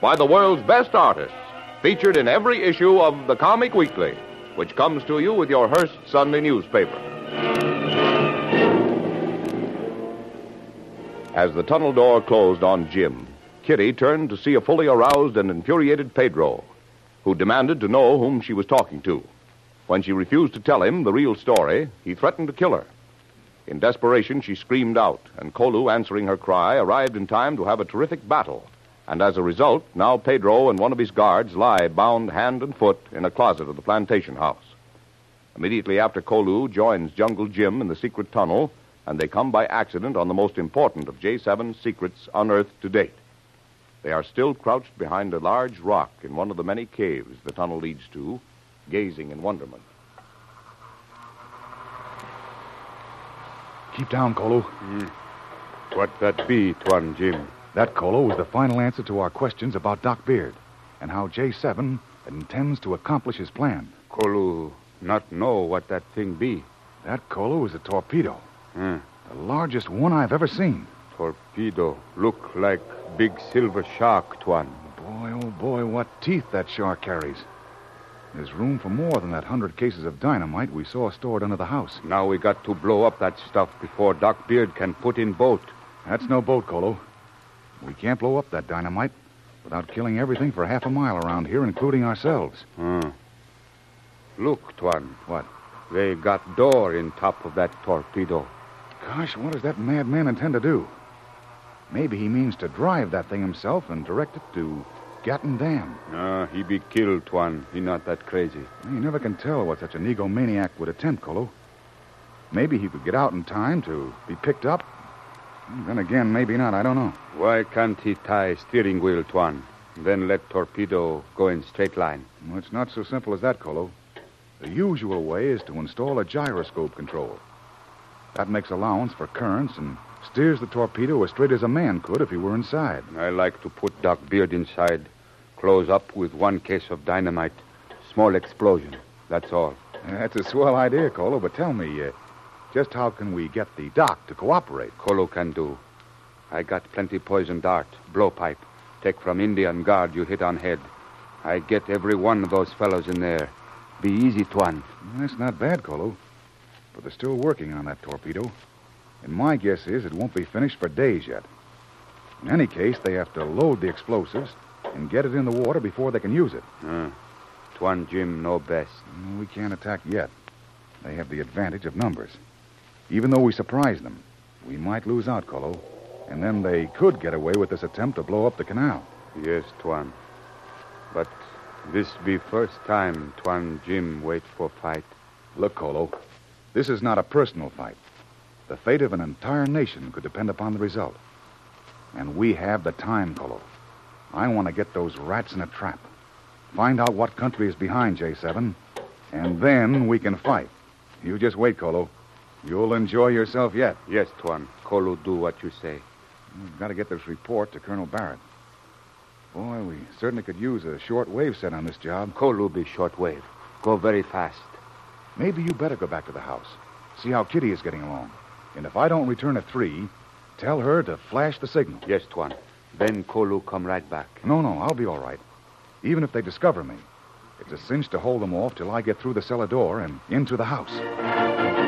by the world's best artists, featured in every issue of the Comic Weekly, which comes to you with your Hearst Sunday newspaper. As the tunnel door closed on Jim, Kitty turned to see a fully aroused and infuriated Pedro, who demanded to know whom she was talking to. When she refused to tell him the real story, he threatened to kill her. In desperation, she screamed out, and Kolu, answering her cry, arrived in time to have a terrific battle. And as a result, now Pedro and one of his guards lie bound hand and foot in a closet of the plantation house. Immediately after Kolu joins Jungle Jim in the secret tunnel, and they come by accident on the most important of J7's secrets unearthed to date. They are still crouched behind a large rock in one of the many caves the tunnel leads to, gazing in wonderment. Keep down, Kolo. Hmm. What that be, Tuan Jim? That, Kolo, was the final answer to our questions about Doc Beard and how J7 intends to accomplish his plan. Kolu not know what that thing be. That, Kolo, is a torpedo. Hmm. The largest one I've ever seen. Torpedo. Look like big silver shark, Tuan. Boy, oh boy, what teeth that shark carries. There's room for more than that hundred cases of dynamite we saw stored under the house. Now we got to blow up that stuff before Doc Beard can put in boat. That's no boat, Kolo. We can't blow up that dynamite without killing everything for half a mile around here, including ourselves. Hmm. Look, Tuan. What? They got door in top of that torpedo. Gosh, what does that madman intend to do? Maybe he means to drive that thing himself and direct it to Gatun Dam. Ah, he be killed, Tuan. He not that crazy. You never can tell what such an egomaniac would attempt, Kolo. Maybe he could get out in time to be picked up. Then again, maybe not. I don't know. Why can't he tie steering wheel, Tuan? Then let torpedo go in straight line. Well, it's not so simple as that, Kolo. The usual way is to install a gyroscope control. That makes allowance for currents and steers the torpedo as straight as a man could if he were inside. I like to put Doc Beard inside. Close up with one case of dynamite. Small explosion. That's all. That's a swell idea, Kolo, but tell me, uh, just how can we get the doc to cooperate? Kolo can do. I got plenty poison dart, blowpipe. Take from Indian guard you hit on head. I get every one of those fellows in there. Be easy, Tuan. That's not bad, Kolo. But they're still working on that torpedo. And my guess is it won't be finished for days yet. In any case, they have to load the explosives and get it in the water before they can use it. Uh, Tuan Jim know best. We can't attack yet. They have the advantage of numbers. Even though we surprise them, we might lose out, Kolu. And then they could get away with this attempt to blow up the canal. Yes, Tuan. But this be first time Tuan Jim wait for fight. Look, Kolu, this is not a personal fight. The fate of an entire nation could depend upon the result. And we have the time, Kolu. I want to get those rats in a trap. Find out what country is behind J7, and then we can fight. You just wait, Kolu. You'll enjoy yourself yet. Yes, Tuan. Kolu do what you say. We've got to get this report to Colonel Barrett. Boy, we certainly could use a short wave set on this job. Kolu be short wave. Go very fast. Maybe you better go back to the house. See how Kitty is getting along. And if I don't return at three, tell her to flash the signal. Yes, Tuan. Then Kolu come right back. No, no, I'll be all right. Even if they discover me, it's a cinch to hold them off till I get through the cellar door and into the house.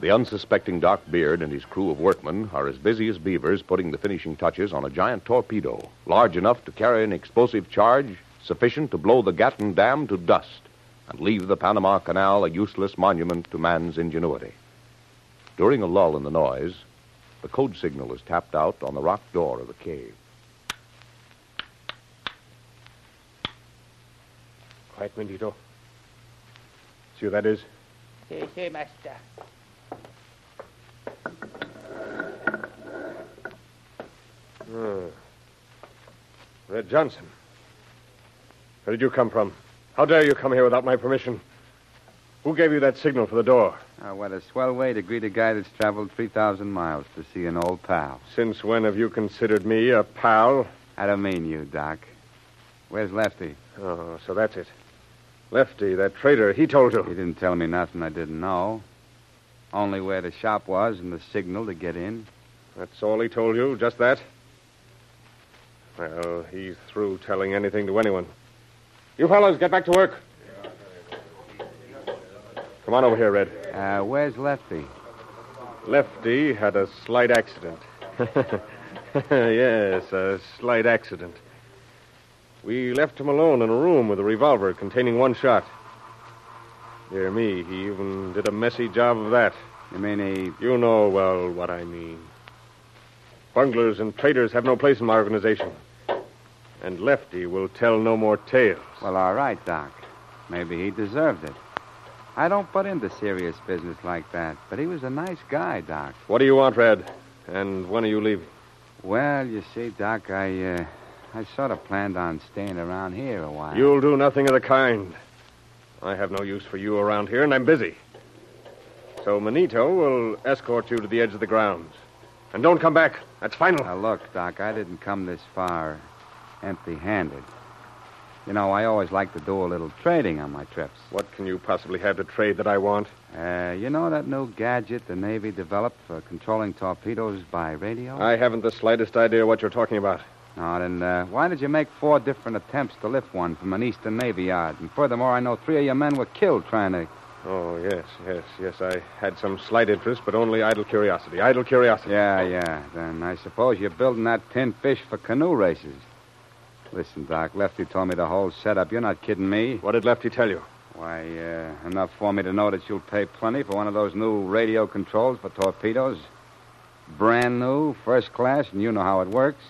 The unsuspecting Doc Beard and his crew of workmen are as busy as beavers putting the finishing touches on a giant torpedo, large enough to carry an explosive charge sufficient to blow the Gatun Dam to dust and leave the Panama Canal a useless monument to man's ingenuity. During a lull in the noise, the code signal is tapped out on the rock door of the cave. Quiet, Mendito. See who that is? Sí, sí, master. Hmm. Red Johnson. Where did you come from? How dare you come here without my permission? Who gave you that signal for the door? Oh, what a swell way to greet a guy that's traveled 3,000 miles to see an old pal. Since when have you considered me a pal? I don't mean you, Doc. Where's Lefty? Oh, so that's it. Lefty, that traitor, he told you. He didn't tell me nothing I didn't know. Only where the shop was and the signal to get in. That's all he told you, just that? Well, he's through telling anything to anyone. You fellows, get back to work. Come on over here, Red. Uh, where's Lefty? Lefty had a slight accident. yes, a slight accident. We left him alone in a room with a revolver containing one shot. Dear me, he even did a messy job of that. You mean he. You know well what I mean. Bunglers and traitors have no place in my organization. And Lefty will tell no more tales. Well, all right, Doc. Maybe he deserved it. I don't butt into serious business like that, but he was a nice guy, Doc. What do you want, Red? And when are you leaving? Well, you see, Doc, I, uh, I sort of planned on staying around here a while. You'll do nothing of the kind. I have no use for you around here, and I'm busy. So Manito will escort you to the edge of the grounds. And don't come back. That's final. Now, look, Doc, I didn't come this far empty handed. You know, I always like to do a little trading on my trips. What can you possibly have to trade that I want? Uh, you know that new gadget the Navy developed for controlling torpedoes by radio? I haven't the slightest idea what you're talking about. No, then uh, why did you make four different attempts to lift one from an Eastern Navy yard? And furthermore, I know three of your men were killed trying to. Oh, yes, yes, yes. I had some slight interest, but only idle curiosity. Idle curiosity. Yeah, yeah. Then I suppose you're building that tin fish for canoe races. Listen, Doc, Lefty told me the whole setup. You're not kidding me. What did Lefty tell you? Why, uh, enough for me to know that you'll pay plenty for one of those new radio controls for torpedoes. Brand new, first class, and you know how it works.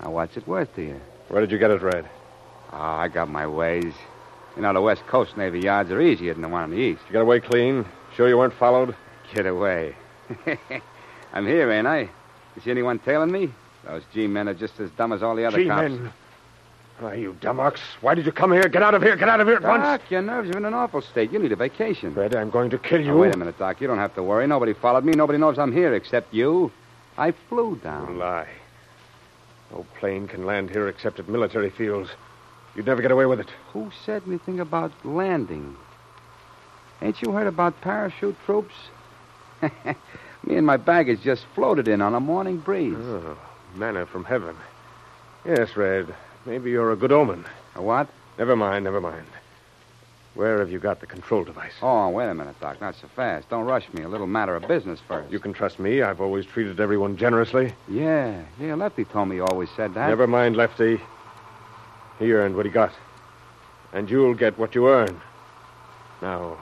Now, what's it worth to you? Where did you get it, Red? Oh, I got my ways. You know, the West Coast Navy yards are easier than the one on the East. You got away clean? Sure you weren't followed? Get away. I'm here, ain't I? You see anyone tailing me? Those G-men are just as dumb as all the other cops. G-men. Why, you dumb ox. Why did you come here? Get out of here. Get out of here at once. Doc, your nerves are in an awful state. You need a vacation. Red, I'm going to kill you. Wait a minute, Doc. You don't have to worry. Nobody followed me. Nobody knows I'm here except you. I flew down. Lie. No plane can land here except at military fields. You'd never get away with it. Who said anything about landing? Ain't you heard about parachute troops? me and my baggage just floated in on a morning breeze. Oh, manna from heaven. Yes, Red. Maybe you're a good omen. A what? Never mind, never mind. Where have you got the control device? Oh, wait a minute, Doc. Not so fast. Don't rush me. A little matter of business first. You can trust me. I've always treated everyone generously. Yeah, yeah. Lefty told me you always said that. Never mind, Lefty. He earned what he got. And you'll get what you earn. Now,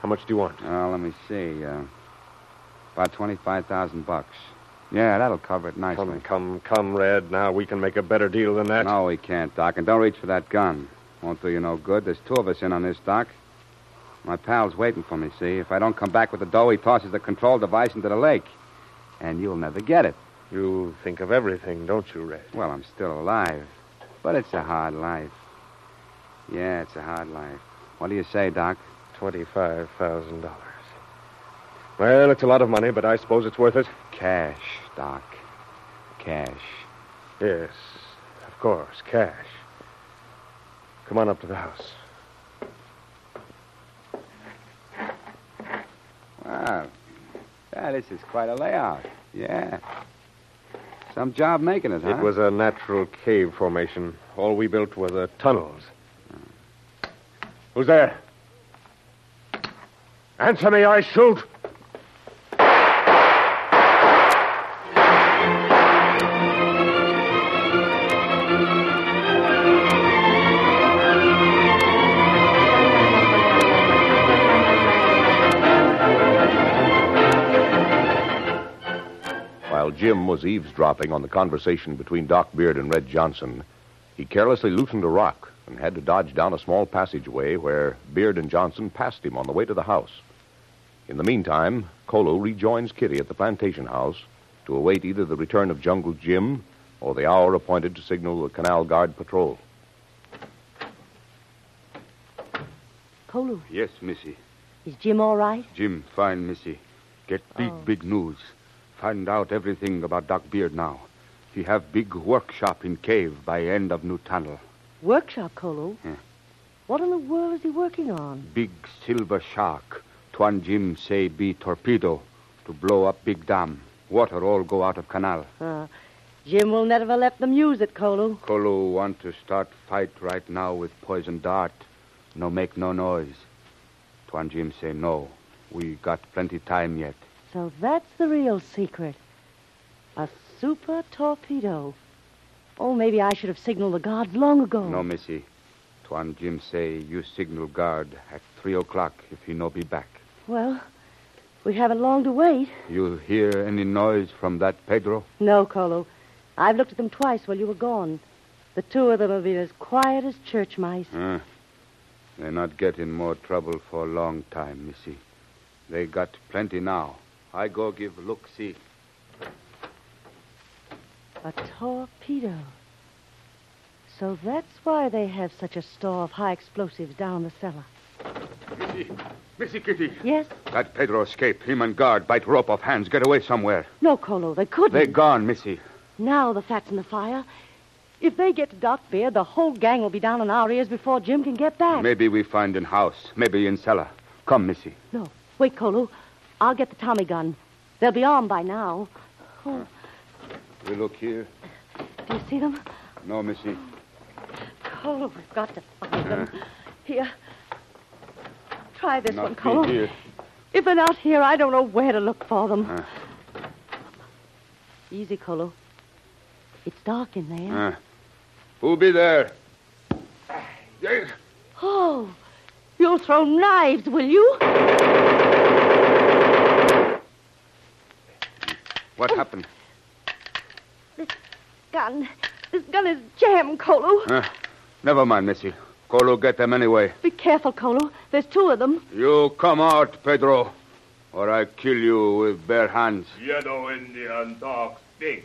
how much do you want? Oh, let me see. Uh, about twenty-five thousand bucks. Yeah, that'll cover it nicely. Come, come, come, Red. Now we can make a better deal than that. No, we can't, Doc. And don't reach for that gun. Won't do you no good. There's two of us in on this, Doc. My pal's waiting for me, see? If I don't come back with the dough, he tosses the control device into the lake. And you'll never get it. You think of everything, don't you, Red? Well, I'm still alive. But it's a hard life. Yeah, it's a hard life. What do you say, Doc? Twenty-five thousand dollars. Well, it's a lot of money, but I suppose it's worth it. Cash, Doc. Cash. Yes, of course, cash. Come on up to the house. Wow. Yeah, this is quite a layout. Yeah. Some job making it, huh? It was a natural cave formation. All we built were the tunnels. Uh. Who's there? Answer me, I shoot. Jim was eavesdropping on the conversation between Doc Beard and Red Johnson, he carelessly loosened a rock and had to dodge down a small passageway where Beard and Johnson passed him on the way to the house. In the meantime, Kolo rejoins Kitty at the plantation house to await either the return of Jungle Jim or the hour appointed to signal the Canal Guard patrol. Kolu, Yes, Missy. is Jim all right? Jim, fine, Missy. Get big, Oh. big news. Find out everything about Doc Beard now. He have big workshop in cave by end of new tunnel. Workshop, Kolu. Yeah. What in the world is he working on? Big silver shark. Tuan Jim say be torpedo to blow up big dam. Water all go out of canal. Uh, Jim will never let them use it, Kolu. Kolo want to start fight right now with poison dart. No make no noise. Tuan Jim say no. We got plenty time yet. So that's the real secret. A super torpedo. Oh, maybe I should have signaled the guards long ago. No, Missy. Tuan Jim say you signal guard at three o'clock if he no be back. Well, we haven't long to wait. You hear any noise from that Pedro? No, Kolu. I've looked at them twice while you were gone. The two of them have been as quiet as church mice. Huh? They not get in more trouble for a long time, Missy. They got plenty now. I go give look see. A torpedo. So that's why they have such a store of high explosives down the cellar. Missy, Missy Kitty. Yes? That Pedro escape. Him and guard bite rope off hands. Get away somewhere. No, Kolo, they couldn't. They're gone, Missy. Now the fat's in the fire. If they get to Doc Beard, the whole gang will be down on our ears before Jim can get back. Maybe we find in house. Maybe in cellar. Come, Missy. No. Wait, Kolo. I'll get the Tommy gun. They'll be armed by now. Oh, We look here. do you see them? No, Missy. Kolo, we've got to find them. Here. Try this Not one, Kolo. here. If they're not here, I don't know where to look for them. Huh. Easy, Kolo. It's dark in there. Uh, who be there? Yes. Oh, you'll throw knives, will you? What happened? This gun. This gun is jammed, Kolo. Uh, never mind, Missy. Kolo get them anyway. Be careful, Kolo. There's two of them. You come out, Pedro, or I kill you with bare hands. Yellow Indian dogs big.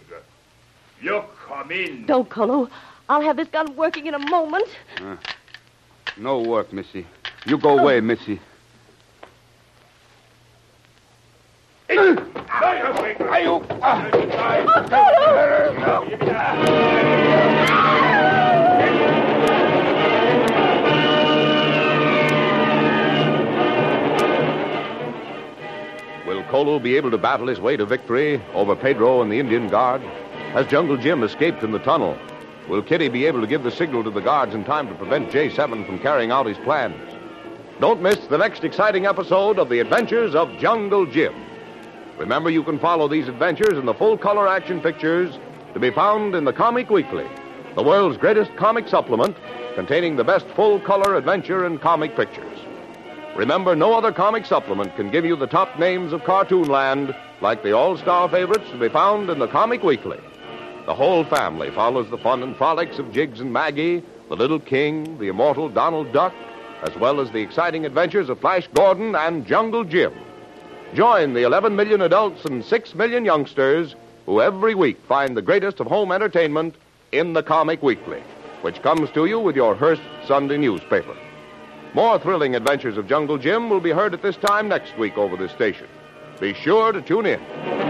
You come in. Don't, Kolo. I'll have this gun working in a moment. No work, Missy. You go away, Missy. Will Kolo be able to battle his way to victory over Pedro and the Indian Guard? Has Jungle Jim escaped in the tunnel? Will Kitty be able to give the signal to the guards in time to prevent J7 from carrying out his plans? Don't miss the next exciting episode of The Adventures of Jungle Jim. Remember, you can follow these adventures in the full color action pictures to be found in the Comic Weekly, the world's greatest comic supplement containing the best full color adventure and comic pictures. Remember, no other comic supplement can give you the top names of Cartoonland like the all star favorites to be found in the Comic Weekly. The whole family follows the fun and frolics of Jiggs and Maggie, the Little King, the immortal Donald Duck, as well as the exciting adventures of Flash Gordon and Jungle Jim. Join the 11 million adults and 6 million youngsters who every week find the greatest of home entertainment in the Comic Weekly, which comes to you with your Hearst Sunday newspaper. More thrilling adventures of Jungle Jim will be heard at this time next week over this station. Be sure to tune in.